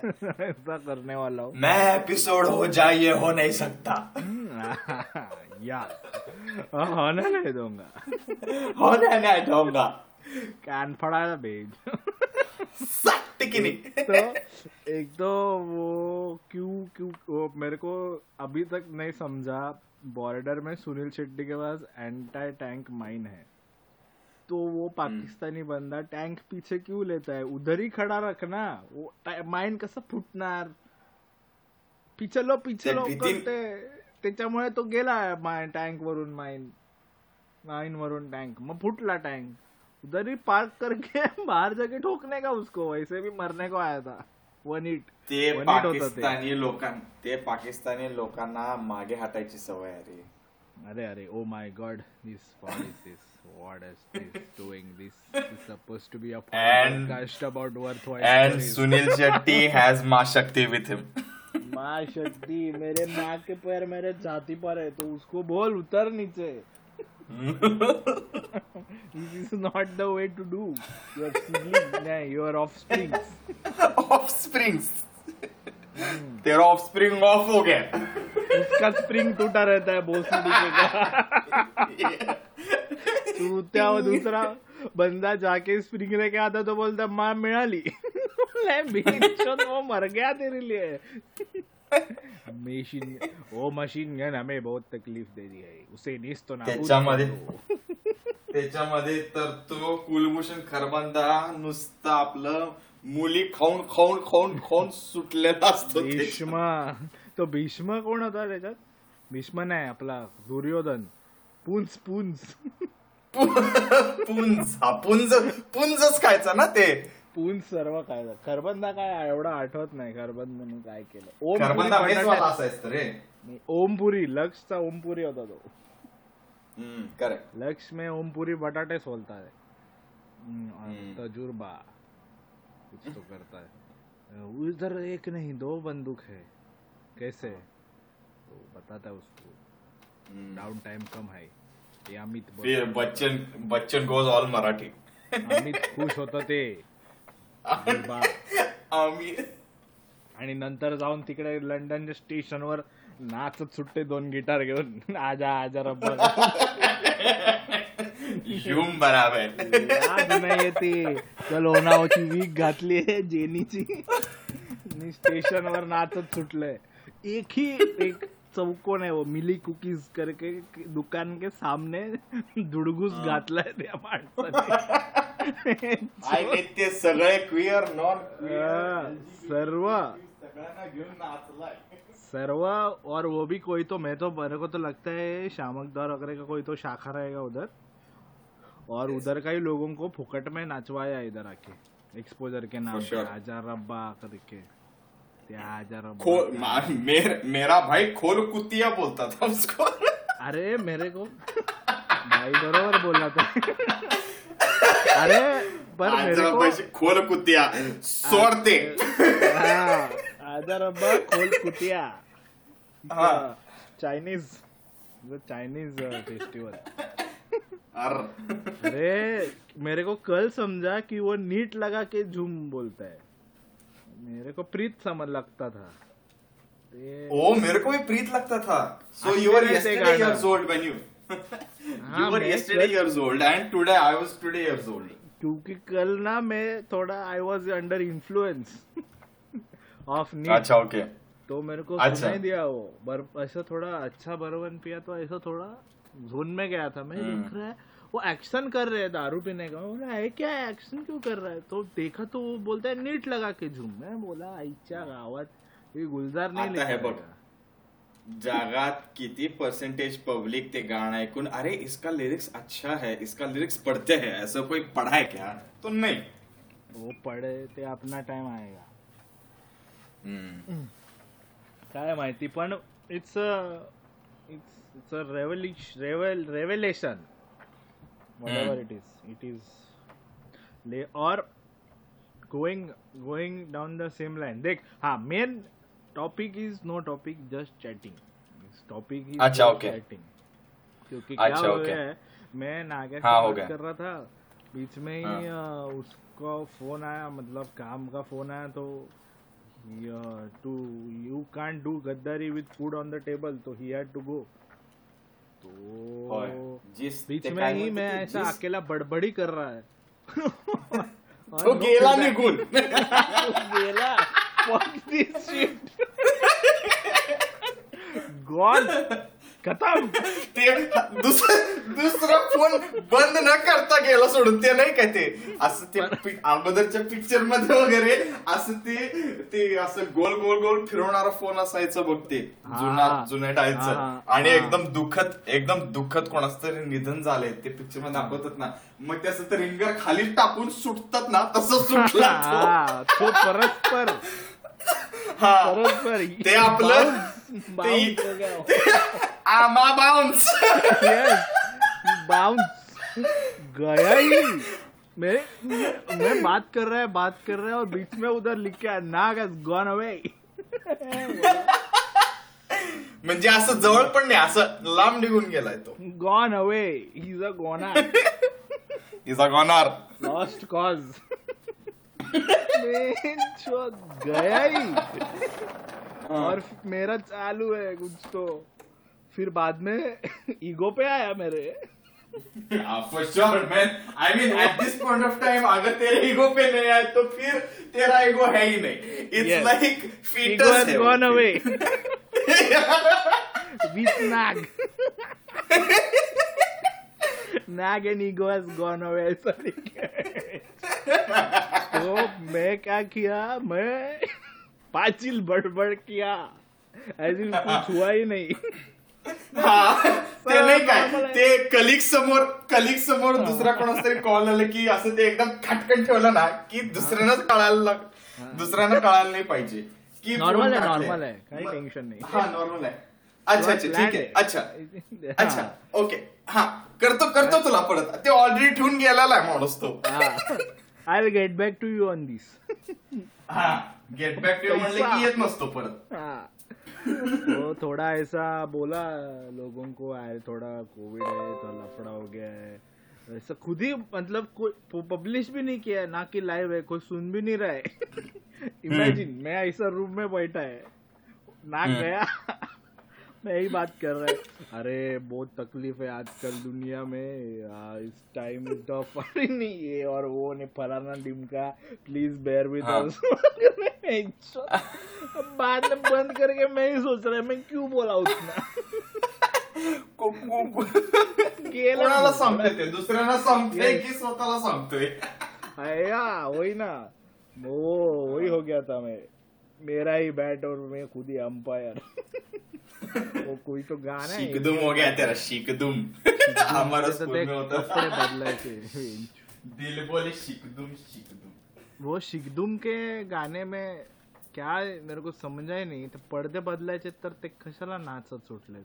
Speaker 2: ऐसा करने वाला हूँ।
Speaker 4: मैं एपिसोड हो जाए ये हो नहीं सकता।
Speaker 2: यार। होने नहीं दूँगा।
Speaker 4: होने नहीं दूँगा।
Speaker 2: कान फड़ा भेज।
Speaker 4: तो
Speaker 2: एक तो वो क्यों क्यों मेरे को अभी तक नहीं समझा। बॉर्डर में सुनील शेट्टी के पास एंटी टैंक माइन है। तो वो। पाकिस्तानी बंदा टँक पीछे क्यों लेता है? उधर ही खड़ा रखना। वो माइन कसं फुटणार? पिचलो पिचलो करते। त्याच्यामुळे तो गेला माइन टँक वरून माइन माइन वरून टँक मग फुटला टँक उधर ही पार्क करके बाहर जाके ठोकने का उसको वैसे भी मरने को आया था। वन इट
Speaker 4: ते पाकिस्तानी लोकां ते पाकिस्तानी लोकांना मागे हातायची सवय अरे
Speaker 2: अरे अरे ओ my god this what is this is this doing? This is supposed to be a podcast about worthwhile
Speaker 4: and stories. sunil shetty has ma shakti with him.
Speaker 2: माँ शक्ति मेरे माँ के पैर मेरे छाती पर है तो उसको बोल उतर नीचे। this is not the way to do. You are siblings, nah, you are offsprings.
Speaker 4: offsprings. तेरा ऑफस्प्रिंग ऑफ़ हो गया
Speaker 2: उसका स्प्रिंग टूटा रहता है भोसड़ी का तू त्या दूसरा बंदा जाके स्प्रिंग लेके आता तो बोलता माँ मिला मिळाली वो मर गया तेरे लिए मशीन वो मशीन गन हमें बहुत तकलीफ दे दी है उसे निस तो ना
Speaker 4: त्याच्यामध्ये त्याच्यामध्ये तर तो कुलभूषण खरबंदा नुसतं आपलं मुली खाऊन खाऊन खाऊन खाऊन सुटलेला असतो
Speaker 2: भीष्म तो भीष्म कोण होता त्याच्यात भीष्म नाही आपला दुर्योधन पुंज पुंज
Speaker 4: पुंज हा पुंज पुंजच खायचा ना ते
Speaker 2: पून सर्व काय करबंदा काय एवढं आठवत नाही करबंदाने काय केलं.
Speaker 4: ओम
Speaker 2: ओमपुरी लक्षचा ओमपुरी होता तो.
Speaker 4: करेक्ट
Speaker 2: लक्ष में ओमपुरी बटाटे सोलता है तजुर्बा. कुछ तो करता है उधर एक नहीं दो बंदूक है. कैसे? तो बताता है उसको. डाउन टाइम कम है. ये अमित
Speaker 4: बच्चन बच्चन गोज ऑल मराठी.
Speaker 2: अमित खुश होता ते
Speaker 4: आम्ही.
Speaker 2: आणि नंतर जाऊन तिकडे लंडनच्या स्टेशनवर नाचत सुटते दोन गिटार घेऊन. आजा आजा रब्बर.
Speaker 4: युम बराबर.
Speaker 2: याद नाही येते. त्या लोणावची वीक घातली आहे जेनीची. स्टेशनवर नाचत सुटलंय एकही एक चौकोन आहे वो मिली कुकीज करके दुकान के सामने दुडगूस घातलाय त्या
Speaker 4: माणसाने. ते सगळे क्विअर नॉन
Speaker 2: सर्व
Speaker 4: सगळ्यांना घेऊन नाचलाय.
Speaker 2: सर्व और वो भी कोई तो मैं तो मेरे को तो लगता है शामकदार वगैरह का कोई तो शाखा रहेगा उधर। और उधर का ही लोगों को फुकट में नाचवाया इधर आके। एक्सपोजर के नाम पे हज़ार रब्बा करके। हज़ार
Speaker 4: मेर, मेरा भाई खोल कुतिया बोलता था उसको।
Speaker 2: अरे मेरे को भाई बरोबर बोला था। अरे पर मेरे को
Speaker 4: खोल कुतिया। सोडते
Speaker 2: हज़ार रब्बा खोल कुतिया। चाइनीज़। चाइनीज़ फेस्टिवल अरे। मेरे को कल समझा कि वो नीट लगा के झूम बोलता है। मेरे को प्रीत समझ लगता था।
Speaker 4: ओ मेरे को भी प्रीत लगता था। So you are yesterday years old when you you were yesterday years old and today I was today years old.
Speaker 2: क्योंकि कल ना मैं थोड़ा I was under influence of neat
Speaker 4: अच्छा ओके okay.
Speaker 2: तो मेरे को अच्छा। सुनाई दिया वो बर ऐसा थोड़ा अच्छा बरवन पिया तो ऐसा थोड़ा जोन में गया था। मैं हम्म। देख रहा है वो एक्शन कर रहे हैं दारू पीने का। बोला है क्या एक्शन क्यों कर रहा है? तो देखा तो वो बोलता है नीट लगा के झूम मैं बोला आईच्या गावत ये गुलजार नाही
Speaker 4: है बघ जगात किती परसेंटेज पब्लिक ते गाणं ऐकून अरे इसका लिरिक्स अच्छा है इसका लिरिक्स पढ़ते हैं ऐसा कोई पढ़ा है क्या तो नहीं
Speaker 2: वो पढ़े ते अपना टाइम आएगा हम्म। काय माहिती पण it's a it's it's a revolution revelation whatever mm. it is it is they or going going down the same line देख हाँ main topic is no topic just chatting topic is
Speaker 4: अच्छा ओके
Speaker 2: चैटिंग क्योंकि अच्छा, क्या हो गया है मैं नागे से हाँ, बात कर रहा था बीच में ही हाँ. उसका फ़ोन आया मतलब काम का फ़ोन आया तो टू यू कांट डू गद्दारी with food on the table तो ही हैड टू गो तो जिस बीच में ही मैं ऐसा अकेला बड़बड़ी कर रहा है।
Speaker 4: तो गेला निघून
Speaker 2: गेला। गॉड खतम
Speaker 4: ते दुसरा फोन बंद न करता गेला सोडून ते नाही काय ते? असं ते अगोदरच्या पिक्चरमध्ये वगैरे असं ते ते असं गोल गोल गोल फिरवणारा फोन असायचं बघ ते जुना जुन्या टाईपचं आणि एकदम दुःखद एकदम दुःखद कोणाचं तरी निधन झालंय. ते पिक्चरमध्ये दाखवतात ना. मग ते रिंगर खाली टाकून सुटतात ना तसं सुटला
Speaker 2: तो परस्पर.
Speaker 4: परस्पर ते आपलं आमा बाउंस
Speaker 2: बाउंस गया ही। मैं मैं बात कर रहा है बात कर रहा है और बीच में उधर लिख के नाग हॅज गॉन अवे
Speaker 4: म्हणजे असं जवळ पण नाही असं लांब निघून गेलाय तो.
Speaker 2: Gone away is a goner
Speaker 4: is a goner
Speaker 2: lost cause गया ही। और मेरा चालू है कुछ तो। फिर बाद में ईगो पे आया मेरे।
Speaker 4: For sure man I mean at this point of time अगर तेरे ईगो पे नहीं आए तो फिर तेरा ईगो है ही नहीं। इट्स लाइक फीटस
Speaker 2: है गॉन अवे विथ नाग नाग and ego has gone away तो मैं क्या किया? मैं पाचिल बड़बड़ किया। ऐसी कुछ हुआ ही नहीं।
Speaker 4: ते नाही काय ते कलिक समोर कलिक समोर दुसरा कोणाच तरी कॉल आलं की असं ते एकदम खटकन ठेवलं ना की दुसऱ्यानंच कळायला दुसऱ्यानं कळायला नाही पाहिजे. की
Speaker 2: नॉर्मल आहे नॉर्मल आहे. काही टेन्शन नाही.
Speaker 4: हा नॉर्मल आहे. अच्छा अच्छा ठीक आहे. अच्छा. अच्छा ओके हा करतो करतो तुला परत. ते ऑलरेडी ठेवून गेलेला आहे माणूस तो.
Speaker 2: I will get back to you on this
Speaker 4: हा गेट बॅक टू यू म्हणले की येत नसतो परत.
Speaker 2: तो थोड़ा ऐसा बोला लोगों को आए थोड़ा कोविड है तो लफड़ा हो गया है. ऐसा खुद ही मतलब कोई पब्लिश भी नहीं किया है ना कि लाइव है कोई सुन भी नहीं रहा है. इमेजिन हम्म। मैं ऐसा रूम में बैठा है. ना हम्म। गया. मैं यही बात कर रहा है। अरे बहुत तकलीफ़ है आजकल दुनिया में। आ, इस टाइम इज़ टफ नहीं ये और वो ने फलाना डिमका प्लीज़ बेयर विद अस बाद में बंद करके मैं ही सोच रहा मैं क्यों बोला उतना
Speaker 4: कोणाला सांगते ते दुसऱ्यांना सांगते की स्वतःला सांगतोय
Speaker 2: आया वही ना। वो वही हो गया था मैं। मेरा ही बैट और मैं खुद ही अंपायर वो कोई तो गाना है
Speaker 4: शिकदुम हो गया तेरा शिकदुम हमारा
Speaker 2: तो
Speaker 4: स्कूल में होता। था
Speaker 2: बदलाए थे
Speaker 4: दिल बोले शिकदुम शिकदुम
Speaker 2: वो शिकदुम के गाणे में क्या मेरे को समजा ही नाही ते पडदे बदलायचे तर ते कशाला नाचत सुटले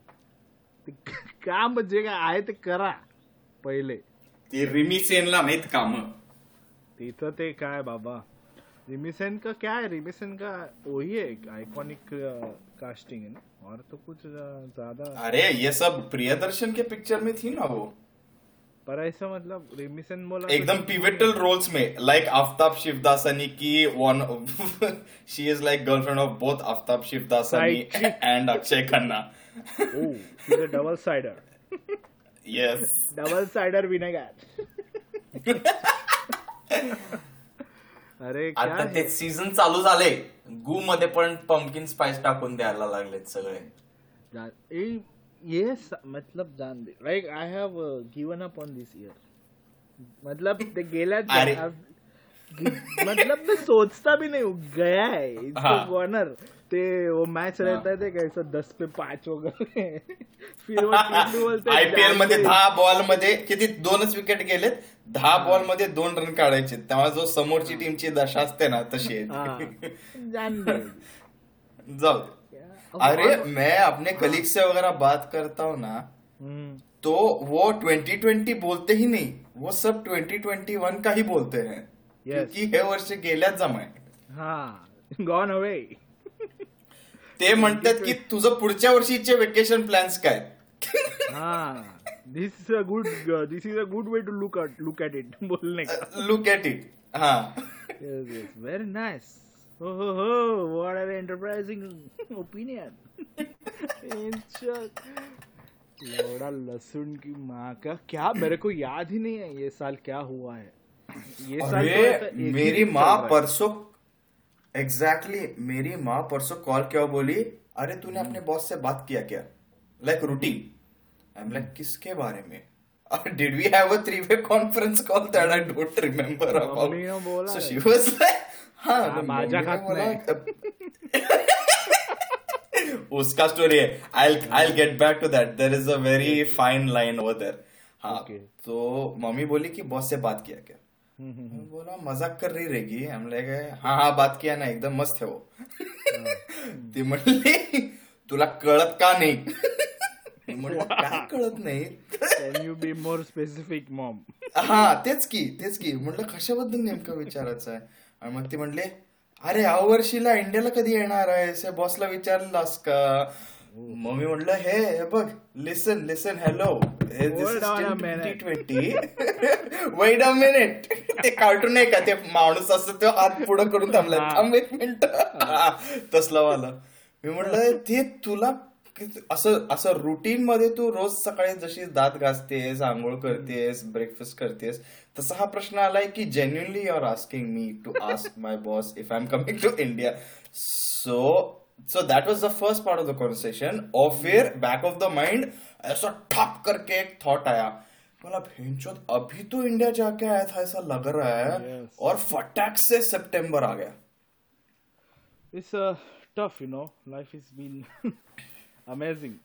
Speaker 2: ते का म्हणजे काय आहे ते करा पहिले।
Speaker 4: ते रिमी सेनला नाहीत काम।
Speaker 2: तिथं ते काय बाबा। रिमिसेन का क्या है? रिमिसेन का वही है आइकॉनिक कास्टिंग है ना? और तो कुछ ज़्यादा
Speaker 4: अरे ये सब प्रियदर्शन के पिक्चर में थी ना वो।
Speaker 2: पर ऐसा मतलब रिमिसेन बोला
Speaker 4: एकदम पिवेटल रोल्स में लाइक आफ्ताब शिवदासनी की one she is like girlfriend of both Aftab Shivdasani and Akshay Khanna
Speaker 2: double cider
Speaker 4: yes
Speaker 2: double cider vinegar अरे क्या
Speaker 4: आता? ते सीझन चालू झाले गू मध्ये पण पंपकिन स्पाइस टाकून द्यायला लागलेत सगळे
Speaker 2: जान ए ये स- मतलब जान दे like I have given up on this year मतलब ते गेल्या. मतलब मैं सोचता भी नहीं गया है इट्स
Speaker 4: हाँ.
Speaker 2: वॉर्नर ते वो मैच. रहता है कैसा दस पे पाच वगैरे फिर वो टिल्लू बोलते आयपीएलमध्ये.
Speaker 4: दहा बॉलमध्ये किती? दोनच विकेट गेलेत. दहा बॉलमध्ये दोन रन काढायचे. तेव्हा जो समोरची टीमची दशा असते ना तशी जाऊ. अरे मैं अपने कलीग से वगैरह बात करता हूँ ना तो वो 2020 बोलते ही नहीं. वो सब 2021 का ही बोलते हैं. क्योंकि हे वर्ष गेल्याच जमाय
Speaker 2: हाँ. गॉन अवे
Speaker 4: ते म्हणतात की तुझं पुढच्या वर्षीचे वेकेशन प्लॅन्स काय?
Speaker 2: हाँ. This is a good this is a good way to look at look at it बोलने का?
Speaker 4: लुक एट इट हा.
Speaker 2: Very nice. Oh, ho, ho. What an enterprising opinion. लौड़ा लहसुन की माँ का क्या मेरे को याद ही नहीं है ये साल क्या हुआ है। ये साल ही
Speaker 4: मेरी माँ परसों एग्जैक्टली exactly, मेरी माँ परसों कॉल क्या बोली अरे तूने अपने बॉस से बात किया क्या? Like routine I am like किसके बारे में? Did we have a three way conference call that I don't remember
Speaker 2: mummy ने बोला
Speaker 4: सो। शी वाज लाइक हाँ ने
Speaker 2: खात
Speaker 4: बोला, उसका स्टोरी है। I I get back to that there is a very fine line over there हाँ तो मम्मी बोली कि बॉस से बात किया क्या?
Speaker 2: हम्म, हम्म,
Speaker 4: मैं बोला मजाक कर रही रहेगी। हम लगे हाँ हाँ बात किया ना एकदम मस्त है वो। ती म्हणली तुला कळत का नाही? मी म्हणलं, काय कळत नाही?
Speaker 2: Can you be more specific, mom?
Speaker 4: हा तेच की तेच की. म्हटलं कशाबद्दल नेमकं विचारायचं आहे? आणि मग ते म्हणले अरे या वर्षीला इंडियाला कधी येणार आहे बॉसला विचारलास का? मग मी म्हटलं हे बघ
Speaker 2: listen listen hello minute.
Speaker 4: Twenty wait a minute ते कार्टून आहे का? ते माणूस असतो तो हात पुढं करून थांबला. थांब एक मिनिट. तसला वाला. मी म्हटलं ते तुला असं असं रुटीन मध्ये तू रोज सकाळी जशी दात घासतेस आंघोळ करतेस ब्रेकफास्ट करतेस तसा हा प्रश्न आलाय की genuinely you're asking me to ask my boss if I am coming to India so so that was the first part of the conversation और फिर बैक ऑफ़ द माइंड ऐसा ठप करके एक थॉट आया बोला भेंचोद अभी तो इंडिया जाके आया था ऐसा लग रहा है
Speaker 2: Yes.
Speaker 4: और फटाक से सितंबर आ गया
Speaker 2: uh, tough, you know. Life has been amazing.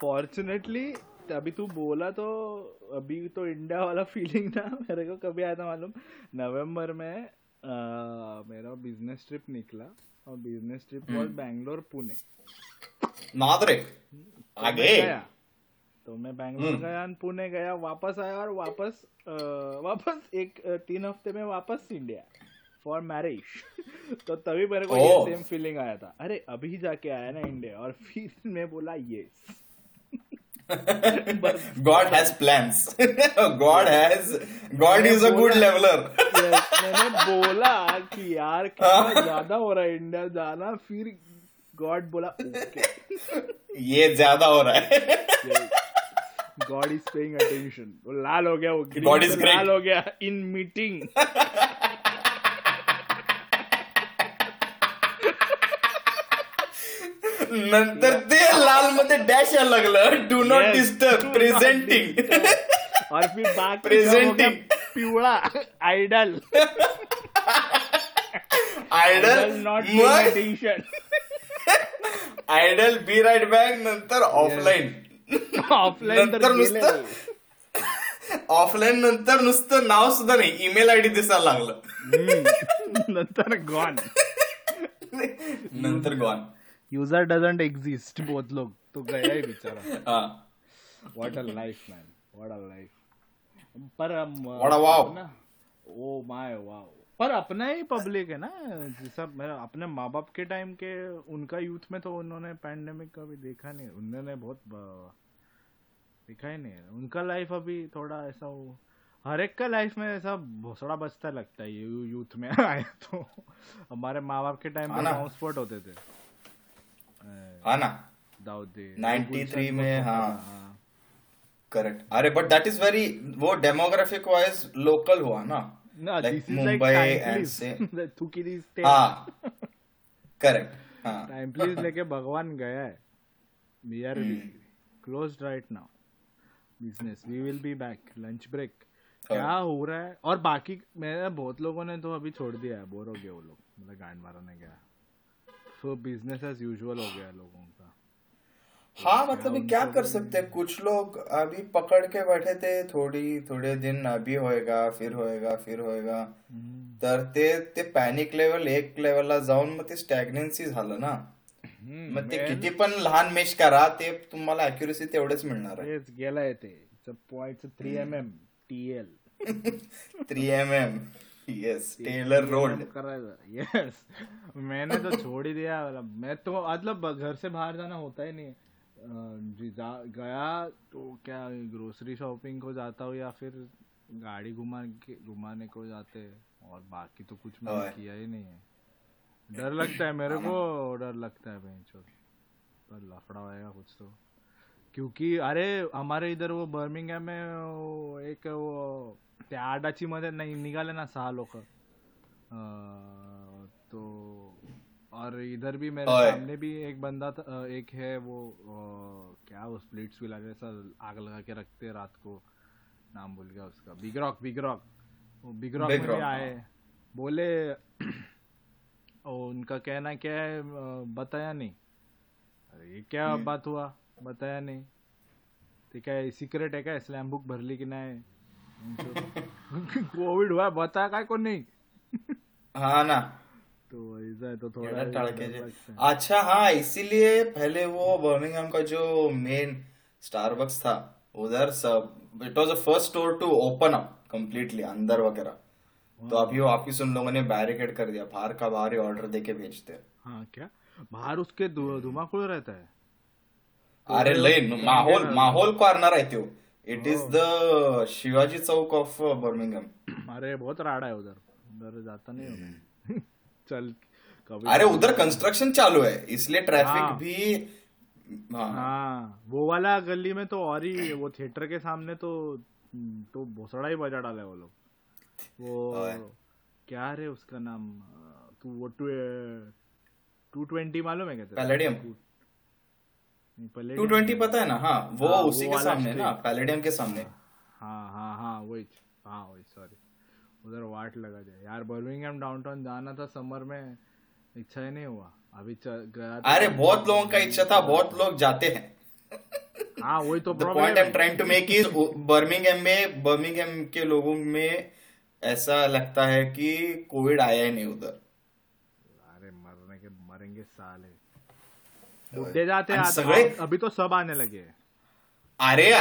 Speaker 2: Fortunately, अभी तू बोला तो अभी तो इंडिया वाला फीलिंग ना मेरे को कभी आया था मालूम नवंबर में अ, मेरा बिज़नेस ट्रिप निकला और business trip was Bangalore Pune
Speaker 4: Nadre आगे।
Speaker 2: गया। तो मैं बैंगलोर गया पुणे गया। वापस आया और वापस आ, वापस एक तीन हफ़्ते में वापस इंडिया फॉर मैरिज तो तभी मेरे को ये सेम फीलिंग आया था। अरे अभी जाके आया ना इंडिया और फिर मैं बोला yes
Speaker 4: God has plans. God has. God is a good leveler.
Speaker 2: मैंने बोला कि यार कितना ज़्यादा हो रहा है इंडिया जाना फिर गॉड बोला
Speaker 4: ये ज़्यादा हो रहा है
Speaker 2: गॉड इज़ पेइंग अटेंशन वो लाल हो गया वो
Speaker 4: is great.
Speaker 2: लाल हो गया इन मीटिंग
Speaker 4: नंतर ते लाल मध्ये डॅश यायला लागलं. डू नॉट डिस्टर्ब प्रेझेंटिंग
Speaker 2: गया पिवळा.
Speaker 4: Idle
Speaker 2: idle
Speaker 4: not
Speaker 2: attention
Speaker 4: idle be right back नंतर ऑफलाईन
Speaker 2: ऑफलाईन तर
Speaker 4: नंतर. नुसतं ऑफलाईन नंतर नुसतं नाव सुद्धा नाही. ईमेल आयडी दिसायला लागलं.
Speaker 2: नंतर गॉन
Speaker 4: नंतर गॉन
Speaker 2: यूज़र डजंट एग्जिस्ट बहुत लोग तो गया ही बेचारा। What a life man what a life पर हम
Speaker 4: What a wow.
Speaker 2: Oh my wow पर अपना ही पब्लिक है ना जैसा मेरा अपने माँ बाप के टाइम के उनका यूथ में तो उन्होंने पैंडेमिक कभी देखा नहीं। उन्होंने बहुत देखा ही नहीं उनका लाइफ अभी थोड़ा ऐसा वो हर एक का लाइफ में ऐसा भोसड़ा बचता लगता है यूथ में आए तो। हमारे माँ बाप के टाइम
Speaker 4: हाँ
Speaker 2: पे स्पॉट होते थे।
Speaker 4: हा ना?
Speaker 2: दाऊदी।
Speaker 4: 93 में, हाँ।
Speaker 2: हाँ।
Speaker 4: करेक्ट अरे बट दैट इज़ वेरी वो डेमोग्राफिक वाइज लोकल हुआ ना।
Speaker 2: Thukidi state.
Speaker 4: हाँ। करेक्ट हाँ।
Speaker 2: Time please लेके भगवान गया है। We
Speaker 4: are.
Speaker 2: Close right now business we will be back lunch break
Speaker 4: हाँ।
Speaker 2: क्या हो रहा है? और बाकी मेरे बहुत लोगों ने तो अभी छोड़ दिया है। बोर हो गए वो लोग। मतलब गांड मारने गया। सो बिजनेस एज यूजुअल हो गया लोगों का।
Speaker 4: हाँ मतलब क्या कर सकते हैं? कुछ लोग अभी पकड़ के बैठे थे थोडी थोडे दिन अभी होएगा फिर होएगा फिर होएगा। तर ते ते पॅनिक लेवल एक लेवलला जाऊन मग ते स्टॅग्नेन्सी झालं ना? मग ते किती पण लहान मेश करा ते तुम्हाला अॅक्युरेसी तेवढेच मिळणार आहे.
Speaker 2: गेलाय ते. Point three M M T L
Speaker 4: three M M yes tailor rolled
Speaker 2: करायचं यस मैंने तो छोड़ ही दिया मतलब मैं तो मतलब घर से बाहर जाना होता ही नहीं है। जी जा- गया तो क्या ग्रोसरी शॉपिंग को जाता हूँ या फिर गाड़ी घुमा के घुमाने को जाते हैं? और बाकी तो कुछ मैंने किया ही नहीं है। डर लगता है मेरे को डर लगता है बेंचो पर लफड़ा होएगा कुछ तो। क्योंकि अरे हमारे इधर वो बर्मिंगहॅम में वो एक वो त्या आडाची मध्ये नाही निघाले ना सहा लोक तो और इधर भी मेरे सामने भी एक बंदा था एक है वो क्या वो स्प्लिट्स भी लगे ऐसा आग लगा के रखते हैं रात को। नाम भूल गया उसका। बिग रॉक बिग रॉक वो बिग रॉक में भी आए। बोले और उनका कहना क्या है बताया नहीं। अरे ये क्या बात हुआ? बताया नहीं। ते काय सिक्रेट आहे काय? स्लॅम बुक भरली की नाही कोविड हुआ बता काय कोण नाही?
Speaker 4: हाँ ना।
Speaker 2: तो ऐसा है तो थोड़ा है।
Speaker 4: अच्छा हाँ इसीलिए पहले वो बर्मिंगहम का जो मेन स्टारबक्स था उधर सब it was the first store to open up completely अंदर वगैरह। तो अभी वापिस उन लोगों ने बैरिकेड कर दिया बाहर का बाहर ही ऑर्डर देके भेजते हैं।
Speaker 2: हाँ क्या? बाहर उसके धु- धुमाकूळ रहता है।
Speaker 4: अरे लय माहोल माहोल कॉर्नर आहे त्यो. It is the Shivaji Chowk of Birmingham
Speaker 2: अरे बहुत राडा है उधर. उधर जाता नहीं हूँ चल
Speaker 4: अरे उधर कंस्ट्रक्शन चालू है इसलिए ट्रैफ़िक
Speaker 2: हाँ।
Speaker 4: भी हाँ.
Speaker 2: हाँ. वो वाला गली में तो और ही वो थिएटर के सामने तो तो भोसड़ा ही बजा डाला है वो लोग. वो क्या रे उसका नाम? तू वो टू टू ट्वेंटी मालूम है क्या
Speaker 4: पैलेडियम टू ट्वेंटी पता है ना? हाँ वो
Speaker 2: हाँ,
Speaker 4: उसी
Speaker 2: वो
Speaker 4: के सामने ना पैलेडियम के सामने।
Speaker 2: हाँ हाँ हाँ वही हाँ वही सॉरी उधर वाट लगा जाए यार बर्मिंगहम डाउनटाउन जाना था समर में इच्छा ही नहीं हुआ। अभी गया
Speaker 4: अरे बहुत लोगों का इच्छा था बहुत लोग जाते हैं।
Speaker 2: हाँ वही तो
Speaker 4: point I
Speaker 2: am
Speaker 4: trying to make is Birmingham में बर्मिंगहम के लोगों में ऐसा लगता है कि कोविड आया ही नहीं उधर।
Speaker 2: अरे मरने के मरेंगे साले बुढ़े जाते
Speaker 4: सगळे-
Speaker 2: अभी तो सब आने लगे। हैं।
Speaker 4: अरे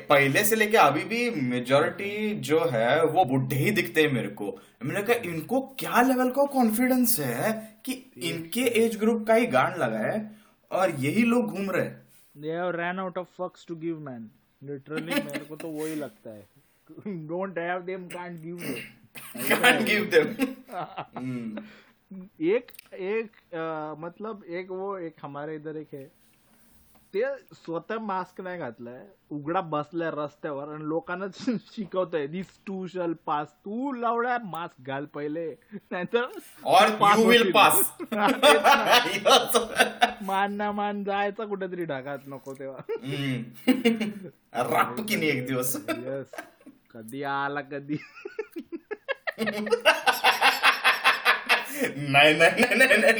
Speaker 4: पहले से लेके अभी भी मेजोरिटी जो है वो बुढ़े ही दिखते हैं मेरे को। मैंने कहा इनको क्या लेवल का कॉन्फिडेंस है कि इनके एज ग्रुप का ही गांड लगा है और यही लोग घूम रहे हैं?
Speaker 2: they have ran out of fucks to give man. Literally मेरे को तो वही लगता है। Don't have them can't give them.
Speaker 4: Can't give them. Hmm.
Speaker 2: एक एक आ, मतलब एक वो एक हमारे इधर एक है। ते स्वतः मास्क नाही घातलाय उघडा बसलाय रस्त्यावर आणि लोकांना शिकवतोय दिस टू शल पास तू लावड्या मास्क घाल पहिले. नाहीतर
Speaker 4: पास
Speaker 2: मान ना मान जायचा कुठेतरी ढगात नको
Speaker 4: तेव्हा. राप की नाही एक दिवस.
Speaker 2: कधी आला कधी?
Speaker 4: नाही नाही नाही नाही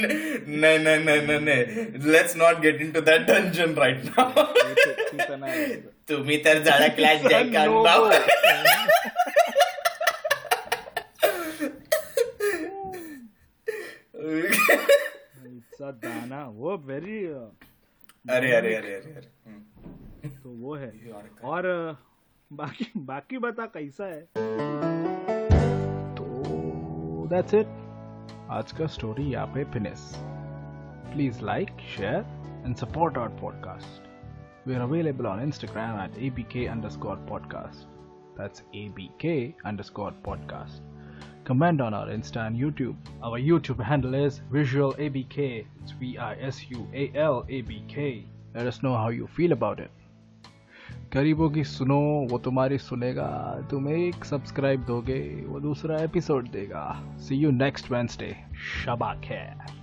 Speaker 4: नाही नाही नाही नाही नाही let's not get into that dungeon right now तुम्ही तर झाडा क्लॅश जॅक
Speaker 2: दाना वो वेरी
Speaker 4: अरे अरे अरे अरे अरे।
Speaker 2: तो वो है। और बाकी बाकी बता कैसा है?
Speaker 1: तो दैट्स इट आज का स्टोरी यहाँ पे finish please like share and support our podcast We are available on Instagram at abk underscore podcast. That's abk underscore podcast. Comment on our Insta and YouTube. Our YouTube handle is Visual ABK. It's V I S U A L A B K. Let us know how you feel about it. गरीबों की सुनो, वो तुम्हारी सुनेगा, तुम एक सब्सक्राइब दोगे, वो दूसरा एपिसोड देगा। See you next Wednesday Shaba खैर